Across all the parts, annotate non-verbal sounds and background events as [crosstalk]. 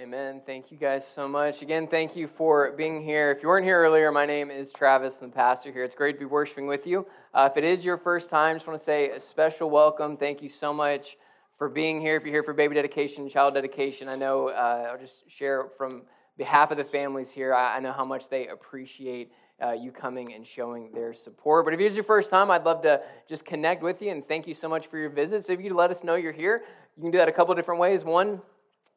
Amen. Thank you guys so much. Again, thank you for being here. If you weren't here earlier, my name is Travis, I'm the pastor here. It's great to be worshiping with you. Uh, if it is your first time, just want to say a special welcome. Thank you so much for being here. If you're here for baby dedication, child dedication, I know uh, I'll just share from behalf of the families here, I, I know how much they appreciate uh, you coming and showing their support. But if it's your first time, I'd love to just connect with you and thank you so much for your visit. So if you let us know you're here, you can do that a couple different ways. One,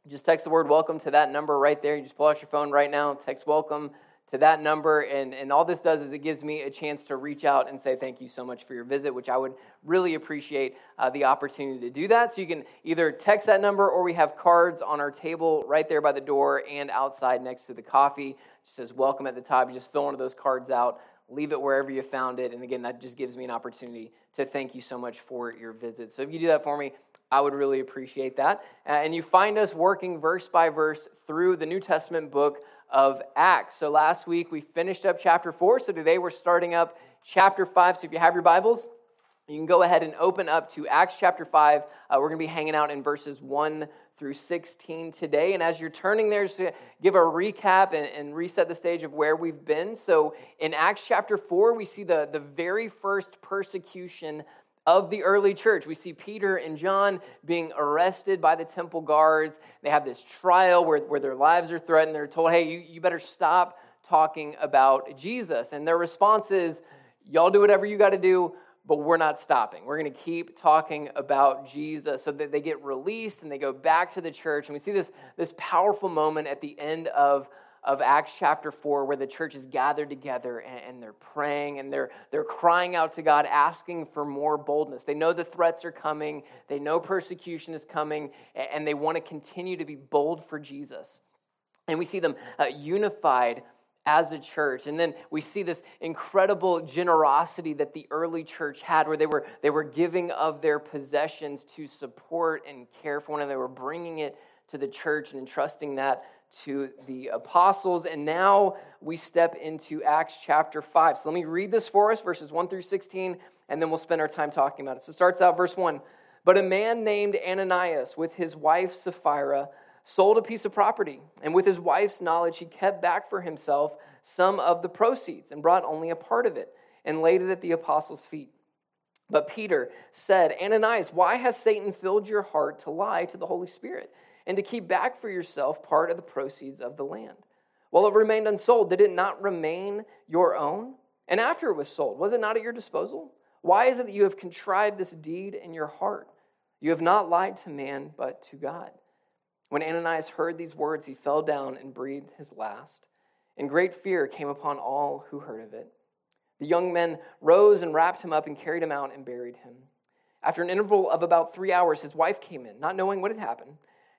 just text the word welcome to that number right there. You just pull out your phone right now, text welcome to that number. And, and all this does is it gives me a chance to reach out and say thank you so much for your visit, which I would really appreciate uh, the opportunity to do that. So you can either text that number or we have cards on our table right there by the door and outside next to the coffee. It just says welcome at the top. You just fill one of those cards out leave it wherever you found it. And again, that just gives me an opportunity to thank you so much for your visit. So if you do that for me, I would really appreciate that. Uh, and you find us working verse by verse through the New Testament book of Acts. So last week we finished up chapter 4. So today we're starting up chapter 5. So if you have your Bibles, you can go ahead and open up to Acts chapter 5. Uh, we're going to be hanging out in verses 1 through 16 today. And as you're turning there, to give a recap and, and, reset the stage of where we've been. So in Acts chapter 4, we see the, the very first persecution of the early church. We see Peter and John being arrested by the temple guards. They have this trial where, where their lives are threatened. They're told, hey, you, you better stop talking about Jesus. And their response is, y'all do whatever you got to do, but we're not stopping. We're going to keep talking about Jesus. So that they get released and they go back to the church. And we see this, this powerful moment at the end of of Acts chapter 4, where the church is gathered together and, and, they're praying and they're, they're crying out to God, asking for more boldness. They know the threats are coming, they know persecution is coming, and they want to continue to be bold for Jesus. And we see them uh, unified as a church and then we see this incredible generosity that the early church had where they were they were giving of their possessions to support and care for one another they were bringing it to the church and entrusting that to the apostles. And now we step into Acts chapter 5. So let me read this for us, verses 1 through 16, and then we'll spend our time talking about it. So it starts out, verse 1. But a man named Ananias, with his wife Sapphira, sold a piece of property, and with his wife's knowledge, he kept back for himself some of the proceeds and brought only a part of it and laid it at the apostles' feet. But Peter said, Ananias, why has Satan filled your heart to lie to the Holy Spirit? And to keep back for yourself part of the proceeds of the land. While it remained unsold, did it not remain your own? And after it was sold, was it not at your disposal? Why is it that you have contrived this deed in your heart? You have not lied to man, but to God. When Ananias heard these words, he fell down and breathed his last. And great fear came upon all who heard of it. The young men rose and wrapped him up and carried him out and buried him. After an interval of about three hours, his wife came in, not knowing what had happened.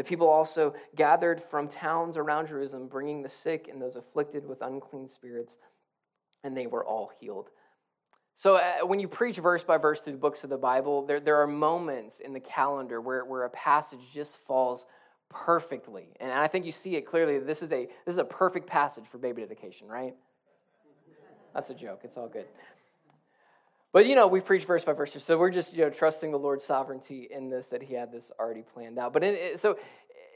The people also gathered from towns around Jerusalem, bringing the sick and those afflicted with unclean spirits, and they were all healed. So, uh, when you preach verse by verse through the books of the Bible, there, there are moments in the calendar where, where a passage just falls perfectly. And I think you see it clearly. This is a, this is a perfect passage for baby dedication, right? That's a joke. It's all good. But you know, we preach verse by verse, so we're just you know trusting the Lord's sovereignty in this that He had this already planned out. But in, so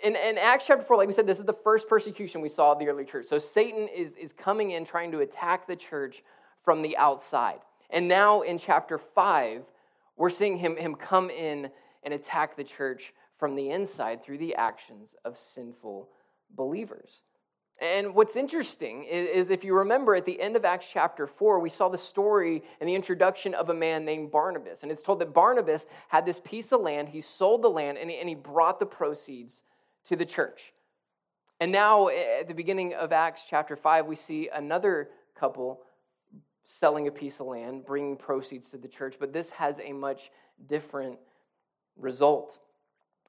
in, in, Acts chapter four, like we said, this is the first persecution we saw of the early church. So Satan is is coming in trying to attack the church from the outside, and now in chapter five, we're seeing him him come in and attack the church from the inside through the actions of sinful believers. And what's interesting is, is, if you remember at the end of Acts chapter 4, we saw the story and the introduction of a man named Barnabas. And it's told that Barnabas had this piece of land, he sold the land, and he, and he brought the proceeds to the church. And now at the beginning of Acts chapter 5, we see another couple selling a piece of land, bringing proceeds to the church, but this has a much different result.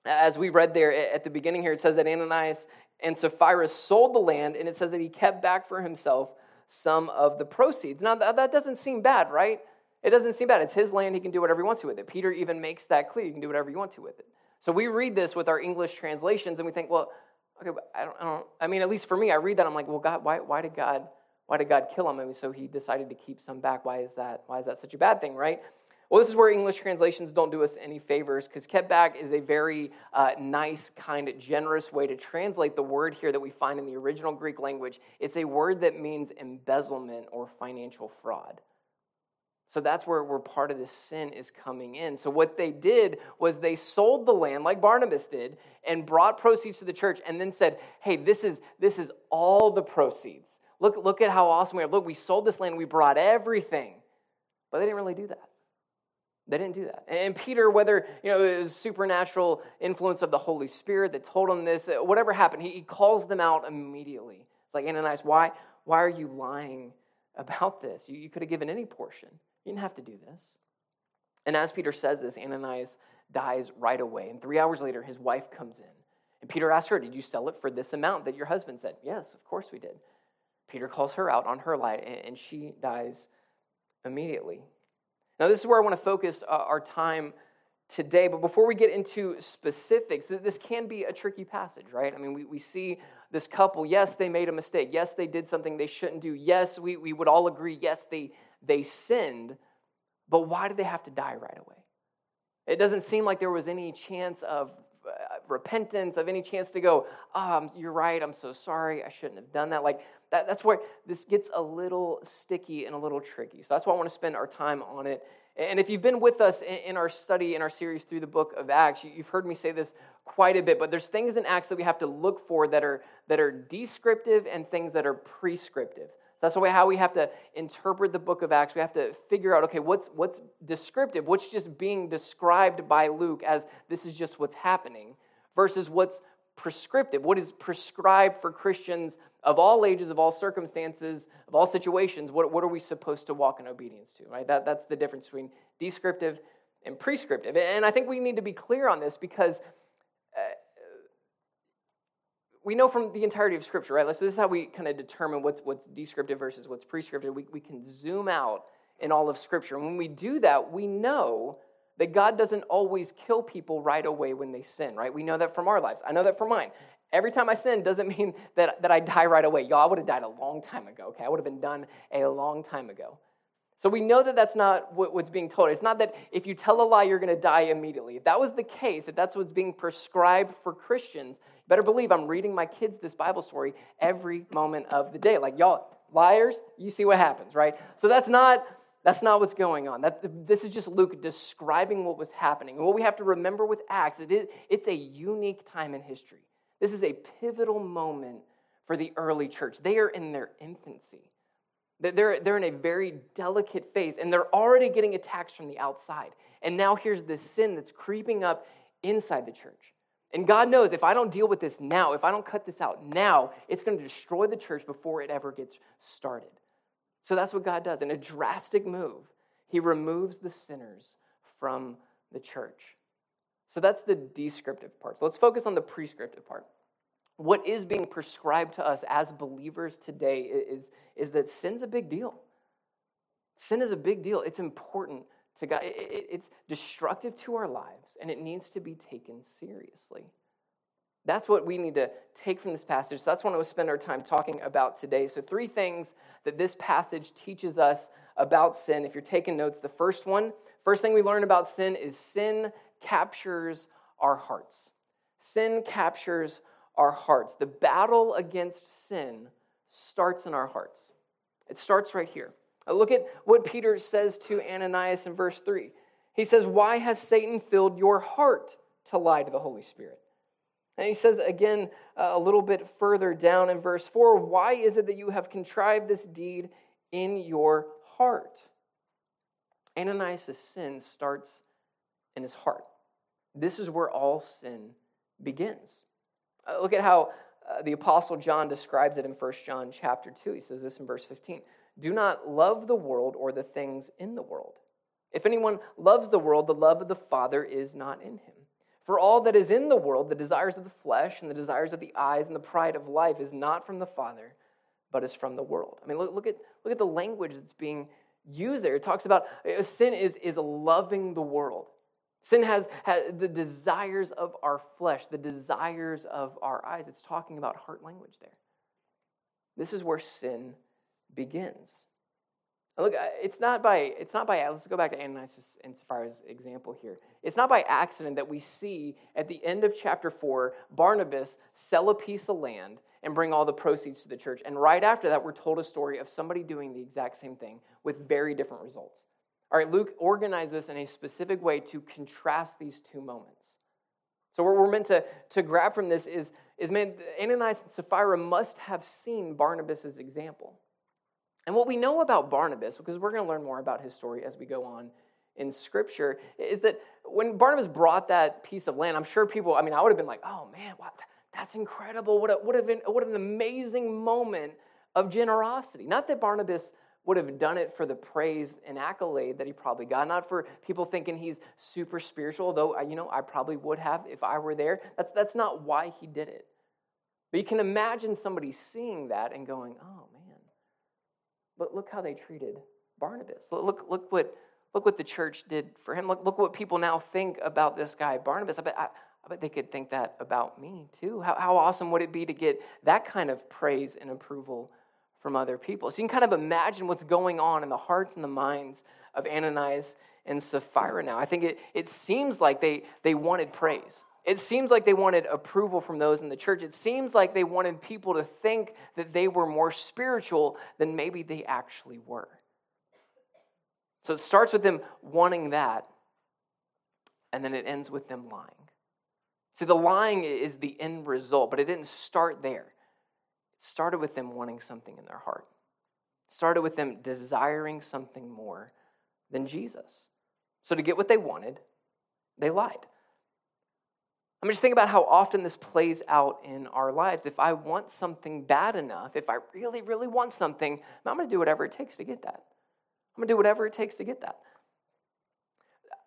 As we read there at the beginning here, it says that Ananias and Sapphira sold the land, and it says that he kept back for himself some of the proceeds. Now, that doesn't seem bad, right? It doesn't seem bad. It's his land. He can do whatever he wants to with it. Peter even makes that clear. You can do whatever you want to with it. So we read this with our English translations, and we think, well, okay, I don't, I don't, I mean, at least for me, I read that, I'm like, well, God, why, why did God, why did God kill him? I mean, so he decided to keep some back. Why is that? Why is that such a bad thing, right? Well, this is where English translations don't do us any favors because kept back is a very uh, nice, kind, generous way to translate the word here that we find in the original Greek language. It's a word that means embezzlement or financial fraud. So that's where, where part of this sin is coming in. So what they did was they sold the land like Barnabas did and brought proceeds to the church and then said, hey, this is, this is all the proceeds. Look, look at how awesome we are. Look, we sold this land, we brought everything. But they didn't really do that. They didn't do that. And Peter, whether you know it was supernatural influence of the Holy Spirit that told him this, uh, whatever happened, he, calls them out immediately. It's like Ananias, why, why are you lying about this? You, you could have given any portion. You didn't have to do this. And as Peter says this, Ananias dies right away. And three hours later, his wife comes in. And Peter asks her, Did you sell it for this amount that your husband said? Yes, of course we did. Peter calls her out on her lie, and she dies immediately. Now, this is where I want to focus uh, our time today. But before we get into specifics, this can be a tricky passage, right? I mean, we, we see this couple. Yes, they made a mistake. Yes, they did something they shouldn't do. Yes, we, we would all agree. Yes, they, they sinned. But why did they have to die right away? It doesn't seem like there was any chance of repentance, of any chance to go, oh, you're right, I'm so sorry, I shouldn't have done that. Like, that, that's where this gets a little sticky and a little tricky. So that's why I want to spend our time on it. And if you've been with us in our study, in our series through the book of Acts, you've heard me say this quite a bit, but there's things in Acts that we have to look for that are, that are descriptive and things that are prescriptive. That's how we have to interpret the book of Acts. We have to figure out, okay, what's, what's descriptive, what's just being described by Luke as this is just what's happening, versus what's prescriptive, what is prescribed for Christians of all ages, of all circumstances, of all situations, what, what are we supposed to walk in obedience to, right? That, that's the difference between descriptive and prescriptive. And I think we need to be clear on this because uh, we know from the entirety of Scripture, right? So this is how we kind of determine what's, what's descriptive versus what's prescriptive. We, we can zoom out in all of Scripture. And when we do that, we know that God doesn't always kill people right away when they sin, right? We know that from our lives. I know that from mine. Every time I sin doesn't [laughs] mean that, that I die right away. Y'all, I would have died a long time ago, okay? I would have been done a long time ago. So we know that that's not what's being told. It's not that if you tell a lie, you're going to die immediately. If that was the case, if that's what's being prescribed for Christians, better believe I'm reading my kids this Bible story every moment of the day. Like, y'all, liars, you see what happens, right? So that's not that's not what's going on. That, this is just Luke describing what was happening. And what we have to remember with Acts, it is, it's a unique time in history. This is a pivotal moment for the early church. They are in their infancy. They're, they're in a very delicate phase, and they're already getting attacks from the outside. And now here's this sin that's creeping up inside the church. And God knows if I don't deal with this now, if I don't cut this out now, it's going to destroy the church before it ever gets started. So that's what God does. In a drastic move, he removes the sinners from the church. So that's the descriptive part. So let's focus on the prescriptive part. What is being prescribed to us as believers today is, is that sin's a big deal. Sin is a big deal. It's important to God. It's destructive to our lives, and it needs to be taken seriously. That's what we need to take from this passage. So that's what I want to spend our time talking about today. So, three things that this passage teaches us about sin. If you're taking notes, the first one, first thing we learn about sin is sin captures our hearts. Sin captures our hearts. The battle against sin starts in our hearts. It starts right here. Look at what Peter says to Ananias in verse 3. He says, Why has Satan filled your heart to lie to the Holy Spirit? And he says again uh, a little bit further down in verse 4 Why is it that you have contrived this deed in your heart? Ananias' sin starts in his heart. This is where all sin begins. Uh, look at how uh, the apostle John describes it in 1 John chapter 2. He says this in verse 15. Do not love the world or the things in the world. If anyone loves the world, the love of the Father is not in him. For all that is in the world, the desires of the flesh and the desires of the eyes and the pride of life is not from the Father, but is from the world. I mean, look, look, at, look at the language that's being used there. It talks about uh, sin is, is loving the world. Sin has, has the desires of our flesh, the desires of our eyes. It's talking about heart language there. This is where sin begins. Look, uh, it's not by it's not by let's go back to Ananias and Sapphira's example here. It's not by accident that we see at the end of chapter four Barnabas sell a piece of land and bring all the proceeds to the church, and right after that we're told a story of somebody doing the exact same thing with very different results. All right, Luke organized this in a specific way to contrast these two moments. So what we're meant to, to grab from this is, is man, Ananias and Sapphira must have seen Barnabas' example. And what we know about Barnabas, because we're going to learn more about his story as we go on in Scripture, is that when Barnabas brought that piece of land, I'm sure people, I mean, I would have been like, oh man, that's incredible. What, a, what, been, what an amazing moment of generosity. Not that Barnabas would have done it for the praise and accolade that he probably got, not for people thinking he's super spiritual, though, you know, I probably would have if I were there. That's, that's not why he did it. But you can imagine somebody seeing that and going, oh man but look how they treated Barnabas. Look, look, what, look what the church did for him. Look, look what people now think about this guy, Barnabas. I bet, I, I bet they could think that about me too. How, how awesome would it be to get that kind of praise and approval from other people? So you can kind of imagine what's going on in the hearts and the minds of Ananias and Sapphira now. I think it, it seems like they, they wanted praise. It seems like they wanted approval from those in the church. It seems like they wanted people to think that they were more spiritual than maybe they actually were. So it starts with them wanting that, and then it ends with them lying. See, the lying is the end result, but it didn't start there. It started with them wanting something in their heart. It started with them desiring something more than Jesus. So to get what they wanted, they lied. I mean, just think about how often this plays out in our lives. If I want something bad enough, if I really, really want something, I'm going to do whatever it takes to get that. I'm going to do whatever it takes to get that.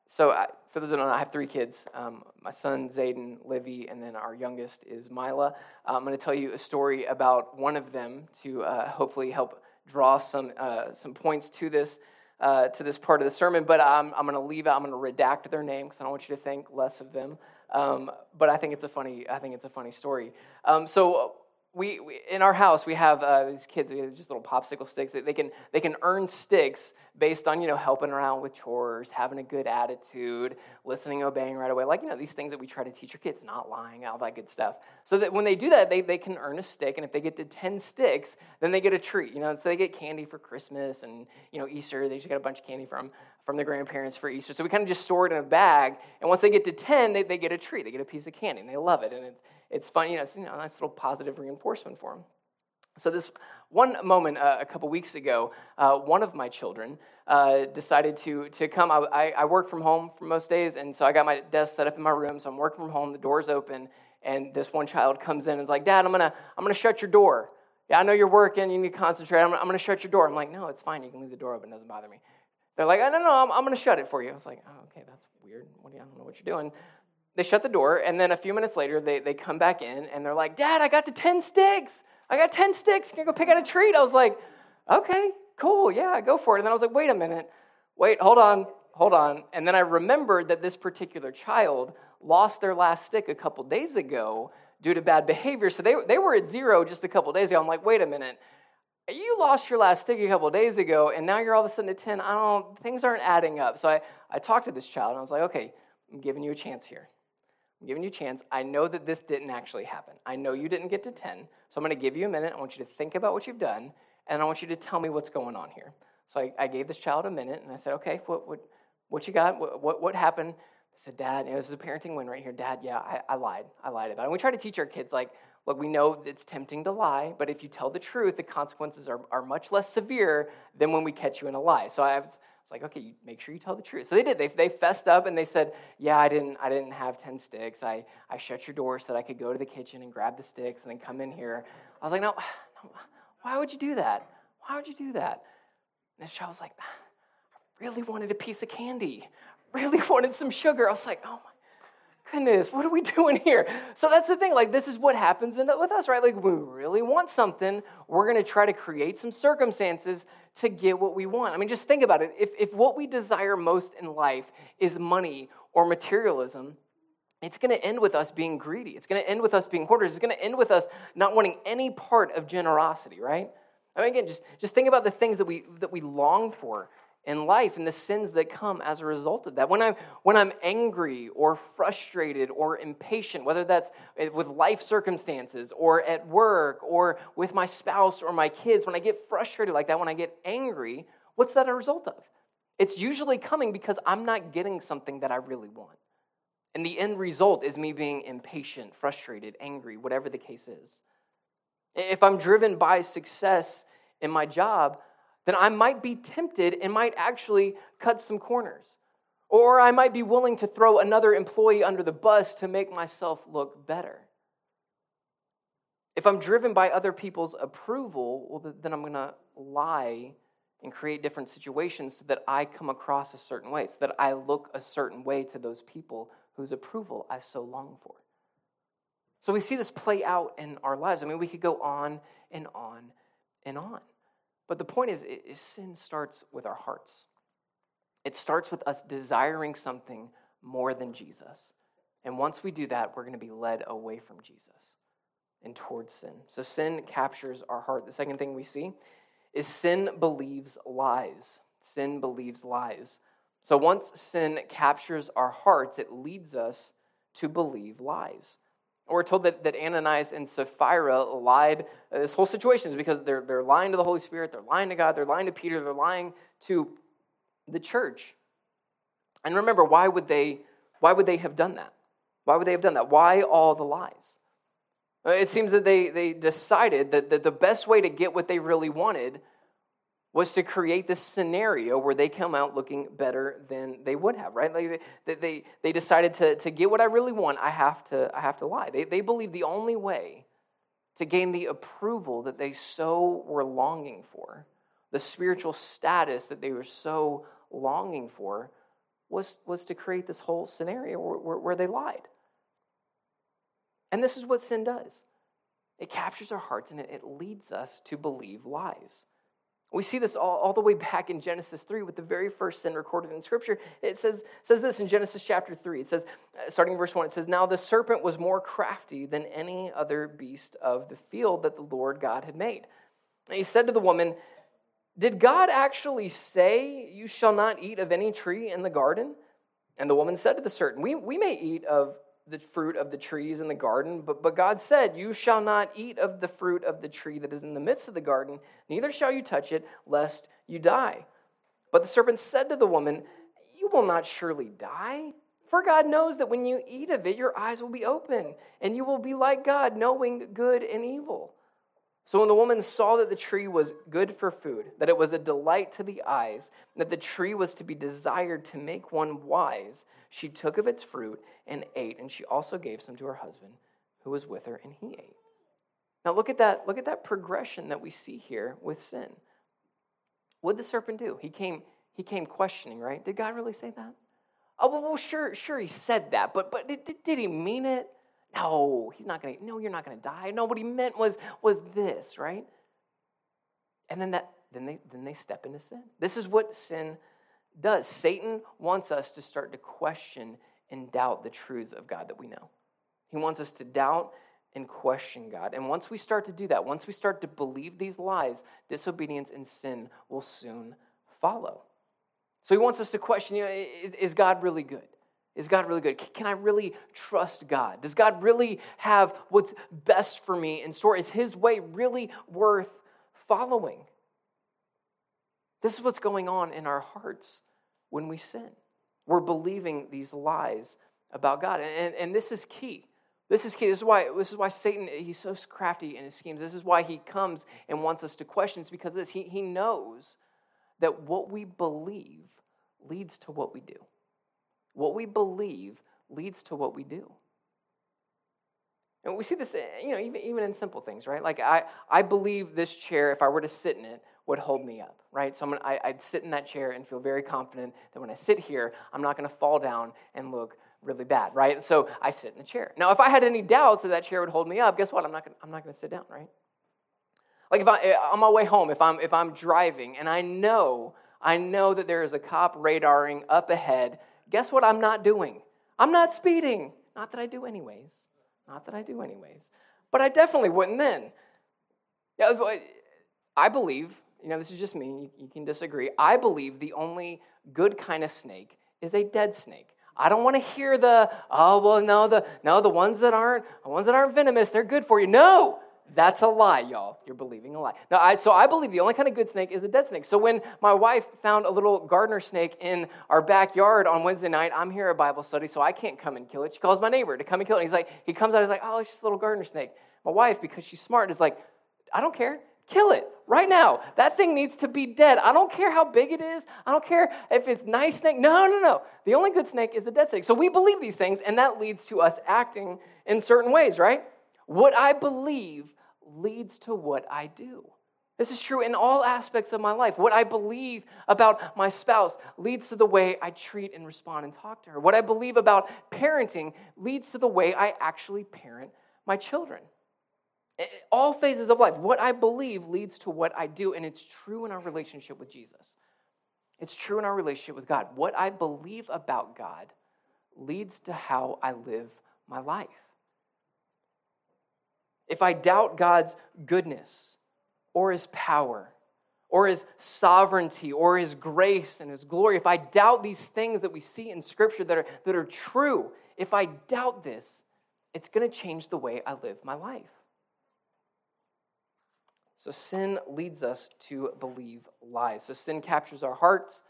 So, I, for those who don't know, I have three kids. Um, my son, Zayden, Livy, and then our youngest is Mila. Uh, I'm going to tell you a story about one of them to uh, hopefully help draw some, uh, some points to this. Uh, to this part of the sermon, but I'm, I'm going to leave out. I'm going to redact their name because I don't want you to think less of them. Um, but I think it's a funny. I think it's a funny story. Um, so we, we, in our house we have uh, these kids just little popsicle sticks they, they can they can earn sticks based on you know helping around with chores having a good attitude listening obeying right away like you know these things that we try to teach our kids not lying all that good stuff. So that when they do that they, they can earn a stick and if they get to 10 sticks then they get a treat you know? So they get candy for christmas and you know easter they just get a bunch of candy from from their grandparents for easter. So we kind of just store it in a bag and once they get to 10 they, they get a treat they get a piece of candy and they love it and it's it's fun, you know, it's you know, a nice little positive reinforcement for them. So, this one moment uh, a couple weeks ago, uh, one of my children uh, decided to, to come. I, I, work from home for most days, and so I got my desk set up in my room. So, I'm working from home, the door's open, and this one child comes in and is like, Dad, I'm gonna, I'm gonna shut your door. Yeah, I know you're working, you need to concentrate. I'm, I'm gonna shut your door. I'm like, No, it's fine. You can leave the door open, it doesn't bother me. They're like, oh, No, no, I'm, I'm gonna shut it for you. I was like, Oh, okay, that's weird. What do you, I don't know what you're doing. They shut the door, and then a few minutes later, they, they come back in and they're like, Dad, I got to 10 sticks. I got 10 sticks. Can I go pick out a treat? I was like, Okay, cool. Yeah, go for it. And then I was like, Wait a minute. Wait, hold on, hold on. And then I remembered that this particular child lost their last stick a couple days ago due to bad behavior. So they, they were at zero just a couple days ago. I'm like, Wait a minute. You lost your last stick a couple days ago, and now you're all of a sudden at 10. I don't, things aren't adding up. So I, I talked to this child, and I was like, Okay, I'm giving you a chance here. I'm giving you a chance. I know that this didn't actually happen. I know you didn't get to 10. So I'm going to give you a minute. I want you to think about what you've done, and I want you to tell me what's going on here. So I, I gave this child a minute, and I said, okay, what, what, what you got? What, what, what happened? said, Dad, you know, this is a parenting win right here. Dad, yeah, I, I lied. I lied about it. And we try to teach our kids, like, look, we know it's tempting to lie, but if you tell the truth, the consequences are, are much less severe than when we catch you in a lie. So I was, I was like, okay, make sure you tell the truth. So they did. They, they fessed up and they said, yeah, I didn't, I didn't have 10 sticks. I, I shut your door so that I could go to the kitchen and grab the sticks and then come in here. I was like, no, [sighs] no why would you do that? Why would you do that? And this child was like, I really wanted a piece of candy really [laughs] wanted some sugar. I was like, oh goodness, what are we [laughs] doing here? So that's the thing. Like, this is what happens with us, right? Like, when we really want something, we're going to try to create some circumstances to get what we want. I mean, just think about it. If, if what we desire most in life is money or materialism, it's going to end with us being greedy. It's going to end with us being hoarders. It's going to end with us not wanting any part of generosity, right? I mean, again, just, just think about the things that we, that we long for in life and the sins that come as a result of that. When I'm, when I'm angry or frustrated or impatient, whether that's eh, with life circumstances or at work or with my spouse or my kids, when I get frustrated like that, when I get angry, what's that a result of? It's usually coming because I'm not getting something that I really want. And the end result is me being impatient, frustrated, angry, whatever the case is. If I'm driven by success in my job, then I might be tempted and might actually cut some corners. Or I might be willing to throw another employee under the bus to make myself look better. If I'm driven by other people's approval, well, then I'm going to lie and create different situations so that I come across a certain way, so that I look a certain way to those people whose approval I so long for. So we see this play out in our lives. I mean, we could go on and on and on. But the point is, is sin starts with our hearts. It starts with us desiring something more than Jesus. And once we do that, we're going to be led away from Jesus and towards sin. So sin captures our heart. The second thing we see is sin believes lies. Sin believes lies. So once sin captures our hearts, it leads us to believe lies. We're told that, that Ananias and Sapphira lied. Uh, this whole situation is because they're, they're lying to the Holy Spirit, they're lying to God, they're lying to Peter, they're lying to the church. And remember, why would they, why would they have done that? Why would they have done that? Why all the lies? Uh, it seems that they, they decided that, that the best way to get what they really wanted was to create this scenario where they come out looking better than they would have, right? Like they, they, they decided to, to get what I really want, I have to, I have to lie. They, they believe the only way to gain the approval that they so were longing for, the spiritual status that they were so longing for, was, was to create this whole scenario where, where, where they lied. And this is what sin does it captures our hearts and it, it leads us to believe lies. We see this all, all the way back in Genesis 3 with the very first sin recorded in Scripture. It says, says this in Genesis chapter 3. It says, uh, starting in verse 1, it says, Now the serpent was more crafty than any other beast of the field that the Lord God had made. And he said to the woman, Did God actually say, You shall not eat of any tree in the garden? And the woman said to the serpent, We, we may eat of the fruit of the trees in the garden, but, but God said, You shall not eat of the fruit of the tree that is in the midst of the garden, neither shall you touch it, lest you die. But the serpent said to the woman, You will not surely die. For God knows that when you eat of it, your eyes will be open, and you will be like God, knowing good and evil. So when the woman saw that the tree was good for food, that it was a delight to the eyes, that the tree was to be desired to make one wise, she took of its fruit and ate, and she also gave some to her husband who was with her, and he ate. Now look at that, look at that progression that we see here with sin. What did the serpent do? He came, he came questioning, right? Did God really say that? Oh, well, sure, sure, he said that, but but did, did he mean it? No, he's not going to, no, you're not going to die. No, what he meant was, was this, right? And then that, then they, then they step into sin. This is what sin does. Satan wants us to start to question and doubt the truths of God that we know. He wants us to doubt and question God. And once we start to do that, once we start to believe these lies, disobedience and sin will soon follow. So he wants us to question you know, is, is God really good? Is God really good? Can I really trust God? Does God really have what's best for me in store? Is His way really worth following? This is what's going on in our hearts when we sin. we're believing these lies about God. And, and this is key. This is key. This is why this is why Satan he's so crafty in his schemes. This is why he comes and wants us to question. It's because this he, he knows that what we believe leads to what we do. What we believe leads to what we do. And we see this, you know, even, even in simple things, right? Like I, I believe this chair, if I were to sit in it, would hold me up, right? So gonna, I, I'd sit in that chair and feel very confident that when I sit here, I'm not going to fall down and look really bad, right? So I sit in the chair. Now, if I had any doubts that that chair would hold me up, guess what? I'm not gonna, I'm not going to sit down, right? Like if I eh, on my way home, if I'm if I'm driving and I know I know that there is a cop radaring up ahead, guess what? I'm not doing. I'm not speeding. Not that I do anyways. Not that I do anyways. But I definitely wouldn't then. I believe, you know, this is just me. You can disagree. I believe the only good kind of snake is a dead snake. I don't want to hear the, oh, well, no, the, no, the ones that aren't, the ones that aren't venomous, they're good for you. No, that's a lie, y'all. You're believing a lie. Now, I, so I believe the only kind of good snake is a dead snake. So when my wife found a little gardener snake in our backyard on Wednesday night, I'm here at Bible study, so I can't come and kill it. She calls my neighbor to come and kill it. he's like, he comes out, he's like, oh, it's just a little gardener snake. My wife, because she's smart, is like, I don't care. Kill it right now. That thing needs to be dead. I don't care how big it is. I don't care if it's nice snake. No, no, no. The only good snake is a dead snake. So we believe these things, and that leads to us acting in certain ways, right? What I believe leads to what I do. This is true in all aspects of my life. What I believe about my spouse leads to the way I treat and respond and talk to her. What I believe about parenting leads to the way I actually parent my children all phases of life. What I believe leads to what I do, and it's true in our relationship with Jesus. It's true in our relationship with God. What I believe about God leads to how I live my life. If I doubt God's goodness or his power or his sovereignty or his grace and his glory, if I doubt these things that we see in Scripture that are, that are true, if I doubt this, it's going to change the way I live my life. So sin leads us to believe lies. So sin captures our hearts,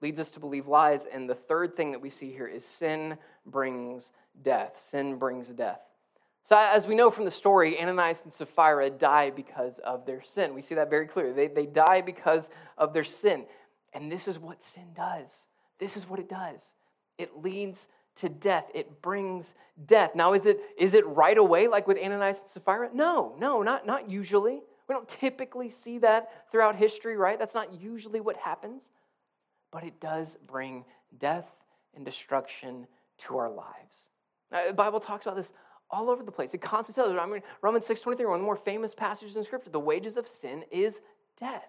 leads us to believe lies. And the third thing that we see here is sin brings death. Sin brings death. So, as we know from the story, Ananias and Sapphira die because of their sin. We see that very clearly. They, they die because of their sin. And this is what sin does. This is what it does it leads to death, it brings death. Now, is it, is it right away like with Ananias and Sapphira? No, no, not, not usually. We don't typically see that throughout history, right? That's not usually what happens. But it does bring death and destruction to our lives. Now, the Bible talks about this all over the place. It constantly tells us, I mean, Romans 6.23, one of the more famous passages in Scripture, the wages of sin is death.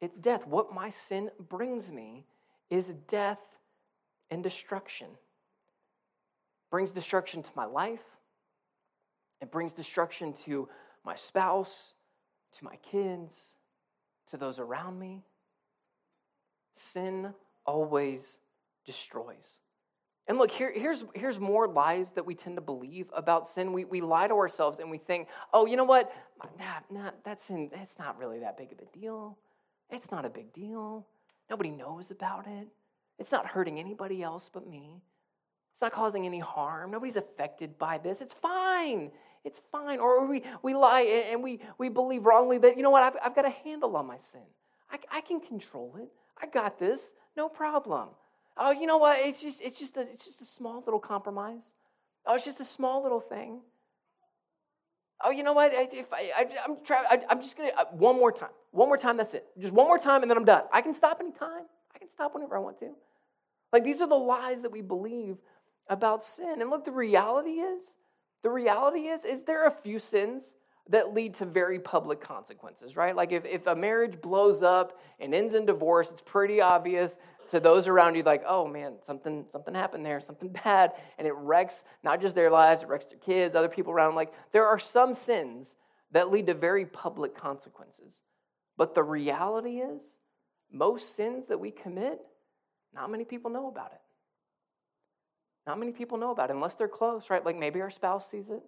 It's death. What my sin brings me is death and destruction. Brings destruction to my life. It brings destruction to my spouse, to my kids, to those around me. Sin always destroys. And look, here, here's, here's more lies that we tend to believe about sin. We, we lie to ourselves and we think, oh, you know what? Nah, nah, that sin, it's not really that big of a deal. It's not a big deal. Nobody knows about it. It's not hurting anybody else but me. It's not causing any harm. Nobody's affected by this. It's fine. It's fine. Or we, we lie and we, we believe wrongly that, you know what, I've, I've got a handle on my sin. I, I can control it. I got this. No problem. Oh, you know what? It's just, it's just, a, it's just a small little compromise. Oh, it's just a small little thing. Oh, you know what? If I, I, am I, I'm just gonna uh, one more time. One more time. That's it. Just one more time, and then I'm done. I can stop anytime. I can stop whenever I want to. Like these are the lies that we believe about sin. And look, the reality is, the reality is, is there a few sins that lead to very public consequences, right? Like if, if a marriage blows up and ends in divorce, it's pretty obvious to those around you, like, oh man, something, something happened there, something [laughs] bad, and it wrecks not just their lives, it wrecks their kids, other people around. Like there are some sins that lead to very public consequences. But the reality is, most sins that we commit, not many people know about it. Not many people know about it unless they're close, right? Like maybe our spouse sees it.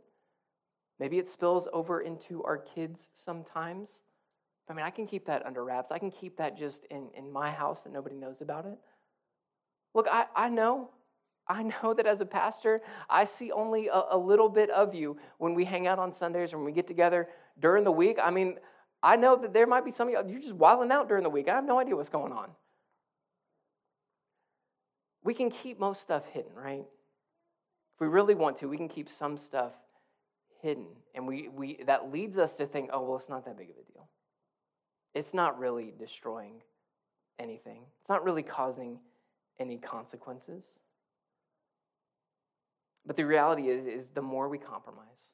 Maybe it spills over into our kids sometimes. I mean, I can keep that under wraps. I can keep that just in, in my house and nobody knows about it. Look, I, I know. I [laughs] know that as a pastor, I see only a, a little bit of you when we hang out on Sundays or when we get together during the week. I mean, I know that there might be some of you, you're just wilding out during the week. I have no idea what's going on. We can keep most stuff hidden, right? If we really want to, we can keep some stuff hidden. And we, we, that leads us to think, oh, well, it's not that big of a deal. It's not really destroying anything, it's not really causing any consequences. But the reality is, is the more we compromise,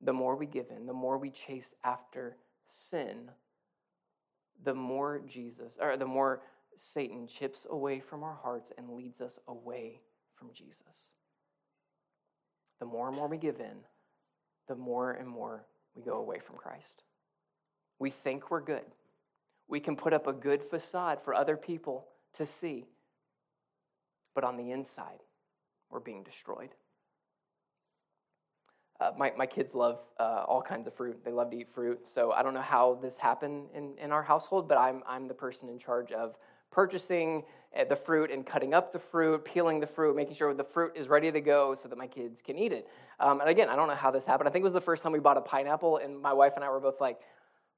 the more we give in, the more we chase after sin, the more Jesus, or the more Satan chips away from our hearts and leads us away from Jesus. The more and more we give in, the more and more we go away from Christ. We think we're good. We can put up a good facade for other people to see, but on the inside, we're being destroyed. Uh, my, my kids love uh, all kinds of fruit. They love to eat fruit. So I don't know how this happened in, in our household, but I'm, I'm the person in charge of purchasing uh, the fruit and cutting up the fruit, peeling the fruit, making sure the fruit is ready to go so that my kids can eat it. Um, and again, I don't know how this happened. I think it was the first time we bought a pineapple, and my wife and I were both like,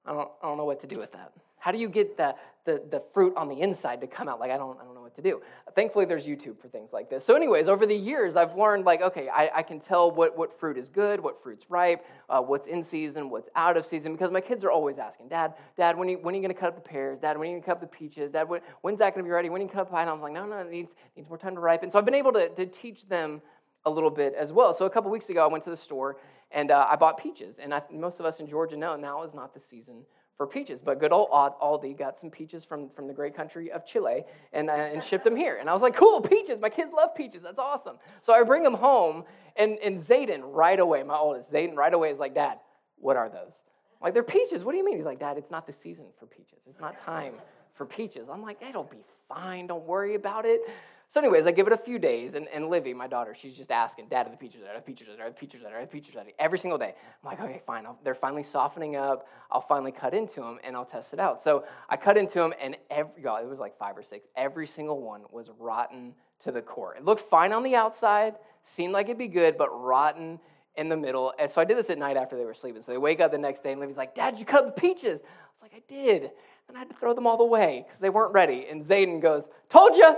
I don't, I don't know what to do with that. How do you get the, the, the fruit on the inside to come out? Like, I don't, I don't know what to do. Thankfully, there's YouTube for things like this. So, anyways, over the years, I've learned, like, okay, I, I can tell what, what fruit is good, what fruit's ripe, uh, what's in season, what's out of season, because my kids are always asking, Dad, Dad, when are you, when are you going to cut up the pears? Dad, when are you going to cut up the peaches? Dad, when, when's that going to be ready? When are you going to cut up the pineapple? I'm like, no, no, it needs, needs more time to ripen. So, I've been able to, to teach them a little bit as well. So, a couple weeks ago, I went to the store and uh, I bought peaches. And I, most of us in Georgia know now is not the season for peaches. But good old Aldi got some peaches from, from the great country of Chile and, uh, and shipped them here. And I was like, cool, peaches. My kids love peaches. That's awesome. So I bring them home, and, and Zayden right away, my oldest, Zayden right away is like, Dad, what are those? I'm like, they're peaches. What do you mean? He's like, Dad, it's not the season for peaches. It's not time for peaches. I'm like, it'll be fine. Don't worry about it. So, anyways, I give it a few days, and, and Livy, my daughter, she's just asking, Dad, are the peaches ready? Are the peaches ready? Are the peaches ready? Are the peaches ready? Every single day. I'm like, okay, fine. I'll, they're finally softening up. I'll finally cut into them, and I'll test it out. So I cut into them, and every, y'all, it was like five or six. Every single one was rotten to the core. It looked fine on the outside, seemed like it'd be good, but rotten in the middle. And so I did this at night after they were sleeping. So they wake up the next day, and Livy's like, Dad, you cut up the peaches? I was like, I did. And I had to throw them all away because they weren't ready. And Zayden goes, Told you.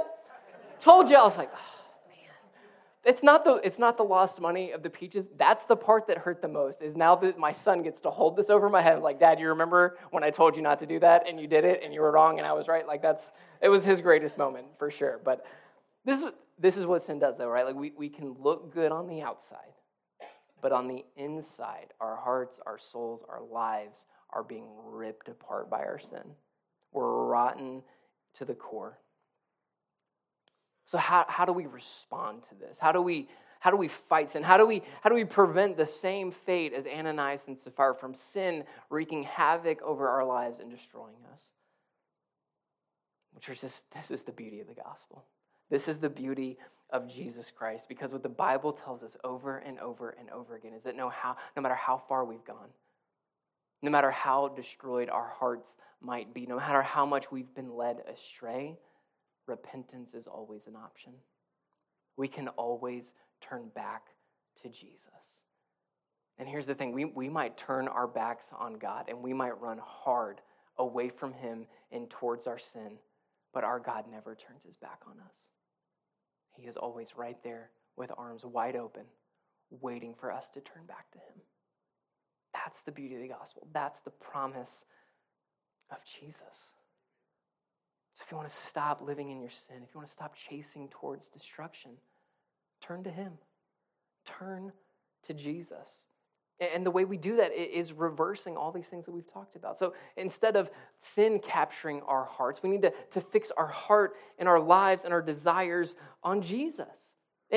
Told you. I was like, oh, man. It's not, the, it's not the lost money of the peaches. That's the part that hurt the most, is now that my son gets to hold this over my head. I like, Dad, you remember when I told you not to do that and you did it and you were wrong and I was right? Like, that's, it was his greatest moment for sure. But this is, this is what sin does, though, right? Like, we, we can look good on the outside, but on the inside, our hearts, our souls, our lives are being ripped apart by our sin. We're rotten to the core. So how, how do we respond to this? How do we how do we fight sin? How do we how do we prevent the same fate as Ananias and Sapphira from sin wreaking havoc over our lives and destroying us? Which is just this is the beauty of the gospel. This is the beauty of Jesus Christ because what the Bible tells us over and over and over again is that no how no matter how far we've gone, no matter how destroyed our hearts might be, no matter how much we've been led astray, repentance is always an option. We can always turn back to Jesus. And here's the thing we, we might turn our backs on God and we might run hard away from Him and towards our sin, but our God never turns His back on us. He is always right there with arms wide open, waiting for us to turn back to Him. That's the beauty of the gospel. That's the promise of Jesus. So if you want to stop living in your sin, if you want to stop chasing towards destruction, turn to Him. Turn to Jesus. And the way we do that is reversing all these things that we've talked about. So instead of sin capturing our hearts, we need to, to fix our heart and our lives and our desires on Jesus.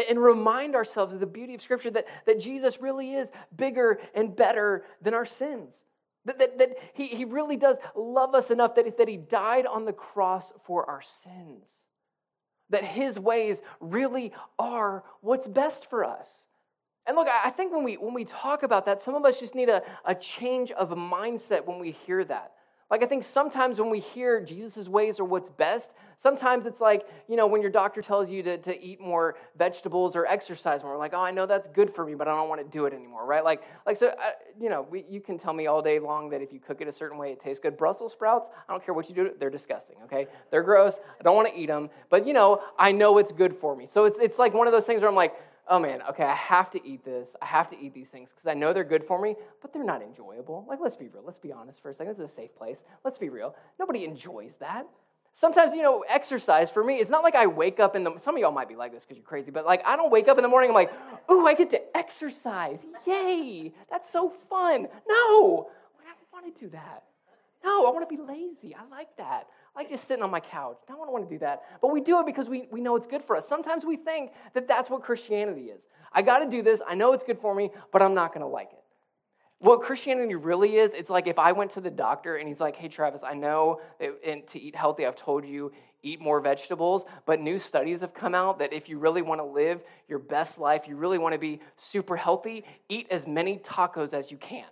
And remind ourselves of the beauty of Scripture that, that Jesus really is bigger and better than our sins. That, that, that he, he really does love us enough that, that he died on the cross for our sins. That his ways really are what's best for us. And look, I think when we, when we talk about that, some of us just need a, a change of mindset when we hear that. Like, I think sometimes when we hear Jesus' ways are what's best, sometimes it's like, you know, when your doctor tells you to, to eat more vegetables or exercise more, like, oh, I know that's good for me, but I don't want to do it anymore, right? Like, like so, uh, you know, we, you can tell me all day long that if you cook it a certain way, it tastes good. Brussels sprouts, I don't care what you do, they're disgusting, okay? They're gross. I don't want to eat them, but, you know, I know it's good for me. So it's, it's like one of those things where I'm like, oh man, okay, I have to eat this. I have to eat these things because I know they're good for me, but they're not enjoyable. Like, let's be real. Let's be honest for a second. This is a safe place. Let's be real. Nobody enjoys that. Sometimes, you know, exercise for me, it's not like I wake up in the, some of y'all might be like this because you're crazy, but like I don't wake up in the morning, I'm like, ooh, I get to exercise. Yay, that's so fun. No, I don't want to do that. No, I want to be lazy. I like that. Like just sitting on my couch. I don't want to do that. But we do it because we, we know it's good for us. Sometimes we think that that's what Christianity is. I got to do this. I know it's good for me, but I'm not going to like it. What Christianity really is, it's like if I went to the doctor and he's like, hey, Travis, I know that to eat healthy, I've told you eat more vegetables, but new studies have come out that if you really want to live your best life, you really want to be super healthy, eat as many tacos as you can.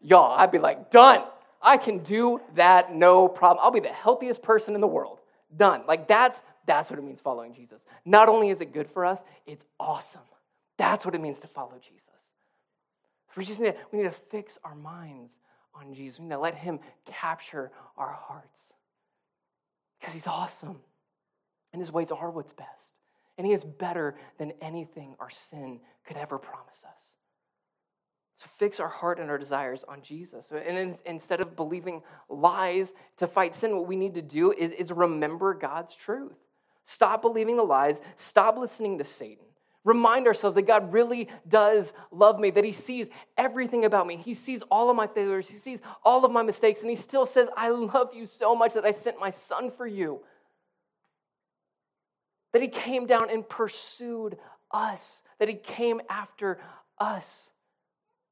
Y'all, I'd be like, done. I can do that no problem. I'll be the healthiest person in the world. Done. Like that's that's what it means following Jesus. Not only is it good for us, it's awesome. That's what it means to follow Jesus. We just need to, we need to fix our minds on Jesus. We need to let him capture our hearts. Because he's awesome. And his ways are what's best. And he is better than anything our sin could ever promise us. So fix our heart and our desires on Jesus. And in, instead of believing lies to fight sin, what we need to do is, is remember God's truth. Stop believing the lies, stop listening to Satan. Remind ourselves that God really does love me, that He sees everything about me. He sees all of my failures, He sees all of my mistakes, and He still says, I love you so much that I sent my Son for you. That He came down and pursued us, that He came after us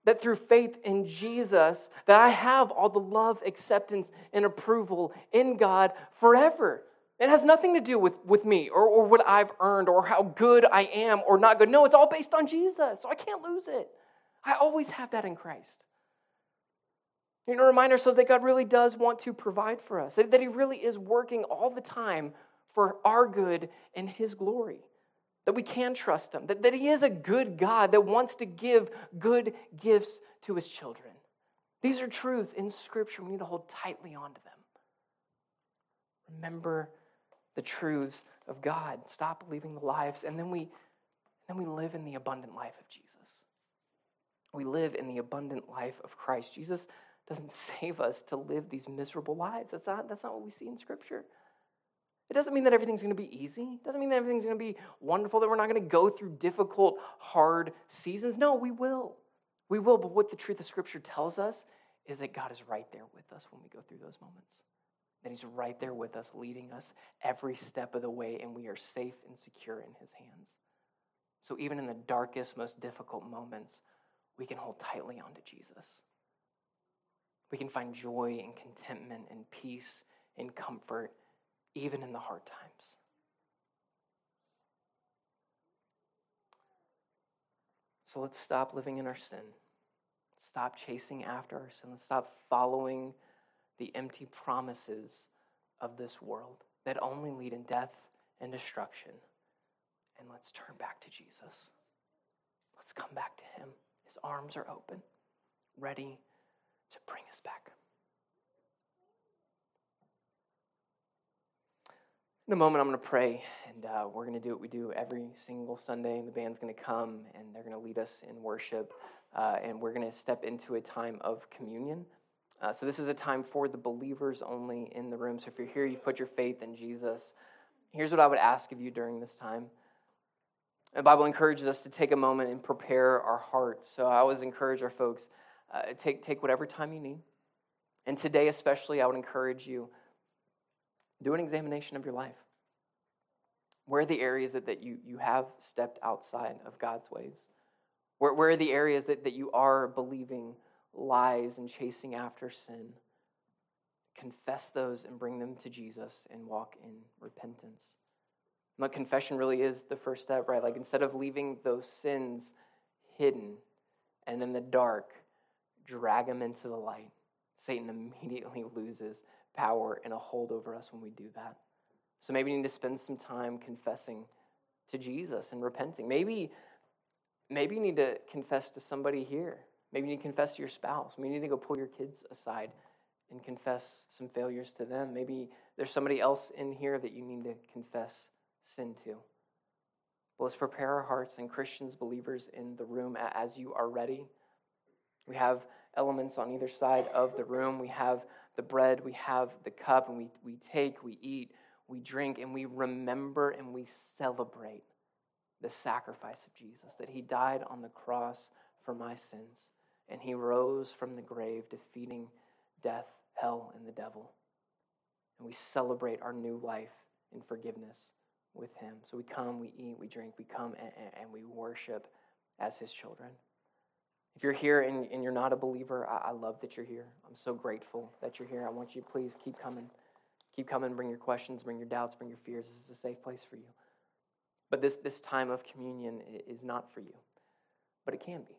that through faith in Jesus that I have all the love, acceptance, and approval in God forever. It has nothing to do with, with me or, or what I've earned or how good I am or not good. No, it's all based on Jesus, so I can't lose it. I always have that in Christ. You know, remind ourselves that God really does want to provide for us, that, that He really is working all the time for our good and His glory that we can trust Him, that, that He is a good God that wants to give good gifts to His children. These are truths in Scripture. We need to hold tightly onto them. Remember the truths of God. Stop believing the lies, and then we, then we live in the abundant life of Jesus. We live in the abundant life of Christ. Jesus doesn't [laughs] save us to live these miserable lives. That's not, that's not what we see in Scripture. It doesn't mean that everything's going to be easy. It doesn't mean that everything's going to be wonderful, that we're not going to go through difficult, hard seasons. No, we will. We will. But what the truth of Scripture tells us is that God is right there with us when we go through those moments. That He's right there with us, leading us every step of the way, and we are safe and secure in His hands. So even in the darkest, most difficult moments, we can hold tightly onto Jesus. We can find joy and contentment and peace and comfort even in the hard times. So let's stop living in our sin. Stop chasing after our sin. Let's stop following the empty promises of this world that only lead in death and destruction. And let's turn back to Jesus. Let's come back to Him. His arms are open, ready to bring us back. In a moment, I'm going to pray, and uh, we're going to do what we do every single Sunday. And the band's going to come, and they're going to lead us in worship, uh, and we're going to step into a time of communion. Uh, so, this is a time for the believers only in the room. So, if you're here, you've put your faith in Jesus. Here's what I would ask of you during this time. The Bible encourages us to take a moment and prepare our hearts. So, I always encourage our folks uh, take, take whatever time you need. And today, especially, I would encourage you do an examination of your life. Where are the areas that, that you, you have stepped outside of God's ways? Where, where are the areas that, that you are believing lies and chasing after sin? Confess those and bring them to Jesus and walk in repentance. But confession really is the first step, right? Like instead of leaving those sins hidden and in the dark, drag them into the light. Satan immediately [laughs] loses power and a hold over us when we do that. So maybe you need to spend some time confessing to Jesus and repenting. Maybe, maybe you need to confess to somebody here. Maybe you need to confess to your spouse. Maybe you need to go pull your kids aside and confess some failures to them. Maybe there's somebody else in here that you need to confess sin to. But let's prepare our hearts and Christians, believers in the room as you are ready. We have elements on either side of the room. We have the bread, we have the cup, and we, we take, we eat, we drink, and we remember and we celebrate the sacrifice of Jesus, that he died on the cross for my sins, and he rose from the grave, defeating death, hell, and the devil. And we celebrate our new life in forgiveness with him. So we come, we eat, we drink, we come and, and we worship as his children. If you're here and, and you're not a believer, I, I, love that you're here. I'm so grateful that you're here. I want you to please keep coming. Keep coming, bring your questions, bring your doubts, bring your fears. This is a safe place for you. But this, this time of communion is not for you, but it can be.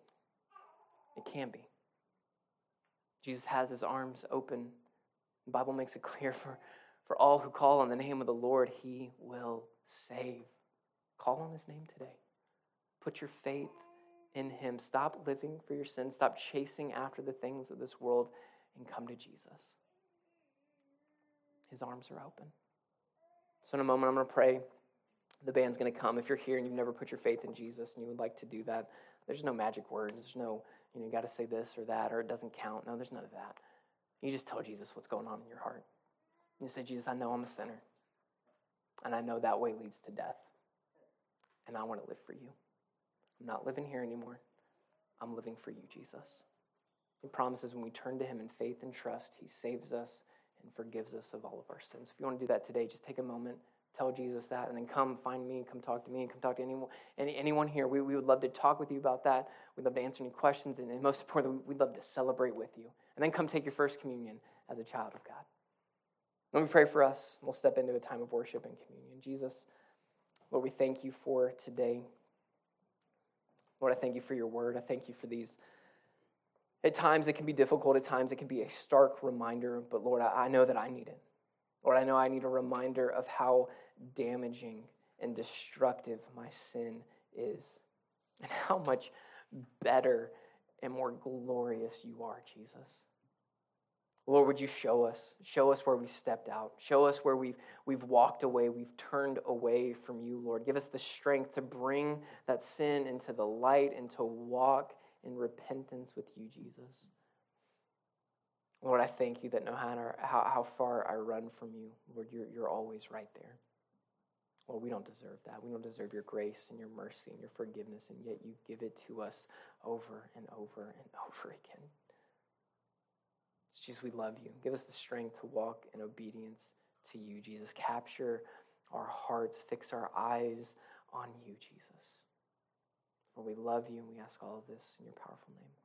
It can be. Jesus has his arms open. The Bible makes it [laughs] clear for, for all who call on the name of the Lord, he will save. Call on his name today. Put your faith in Him. Stop living for your sins. Stop chasing after the things of this world and come to Jesus. His arms are open. So, in a moment, I'm going to pray. The band's going to come. If you're here and you've never put your faith in Jesus and you would like to do that, there's no magic words. There's no, you know, you got to say this or that or it doesn't count. No, there's none of that. You just tell Jesus what's going on in your heart. You say, Jesus, I know I'm a sinner. And I know that way leads to death. And I want to live for you. I'm not living here anymore. I'm living for you, Jesus. He promises when we turn to Him in faith and trust, He saves us and forgives us of all of our sins. If you want to do that today, just take a moment, tell Jesus that, and then come find me, come talk to me, and come talk to anyone, any, anyone here. We, we would love to talk with you about that. We'd love to answer any questions, and, and most importantly, we'd love to celebrate with you. And then come take your first communion as a child of God. Let me pray for us. We'll step into a time of worship and communion. Jesus, Lord, we thank you for today. Lord, I thank you for your word. I thank you for these. At times it can be difficult, at times it can be a stark reminder, but Lord, I, know that I need it. Lord, I know I need a reminder of how damaging and destructive my sin is, and how much better and more glorious you are, Jesus. Lord, would you show us? Show us where we've stepped out. Show us where we've, we've walked away, we've turned away from you, Lord. Give us the strength to bring that sin into the light and to walk in repentance with you, Jesus. Lord, I thank you that no matter how, how far I run from you, Lord, you're, you're always right there. Lord, we don't deserve that. We don't deserve your grace and your mercy and your forgiveness, and yet you give it to us over and over and over again. Jesus, we love you. Give us the strength to walk in obedience to you, Jesus. Capture our hearts, fix our eyes on you, Jesus. For we love you and we ask all of this in your powerful name.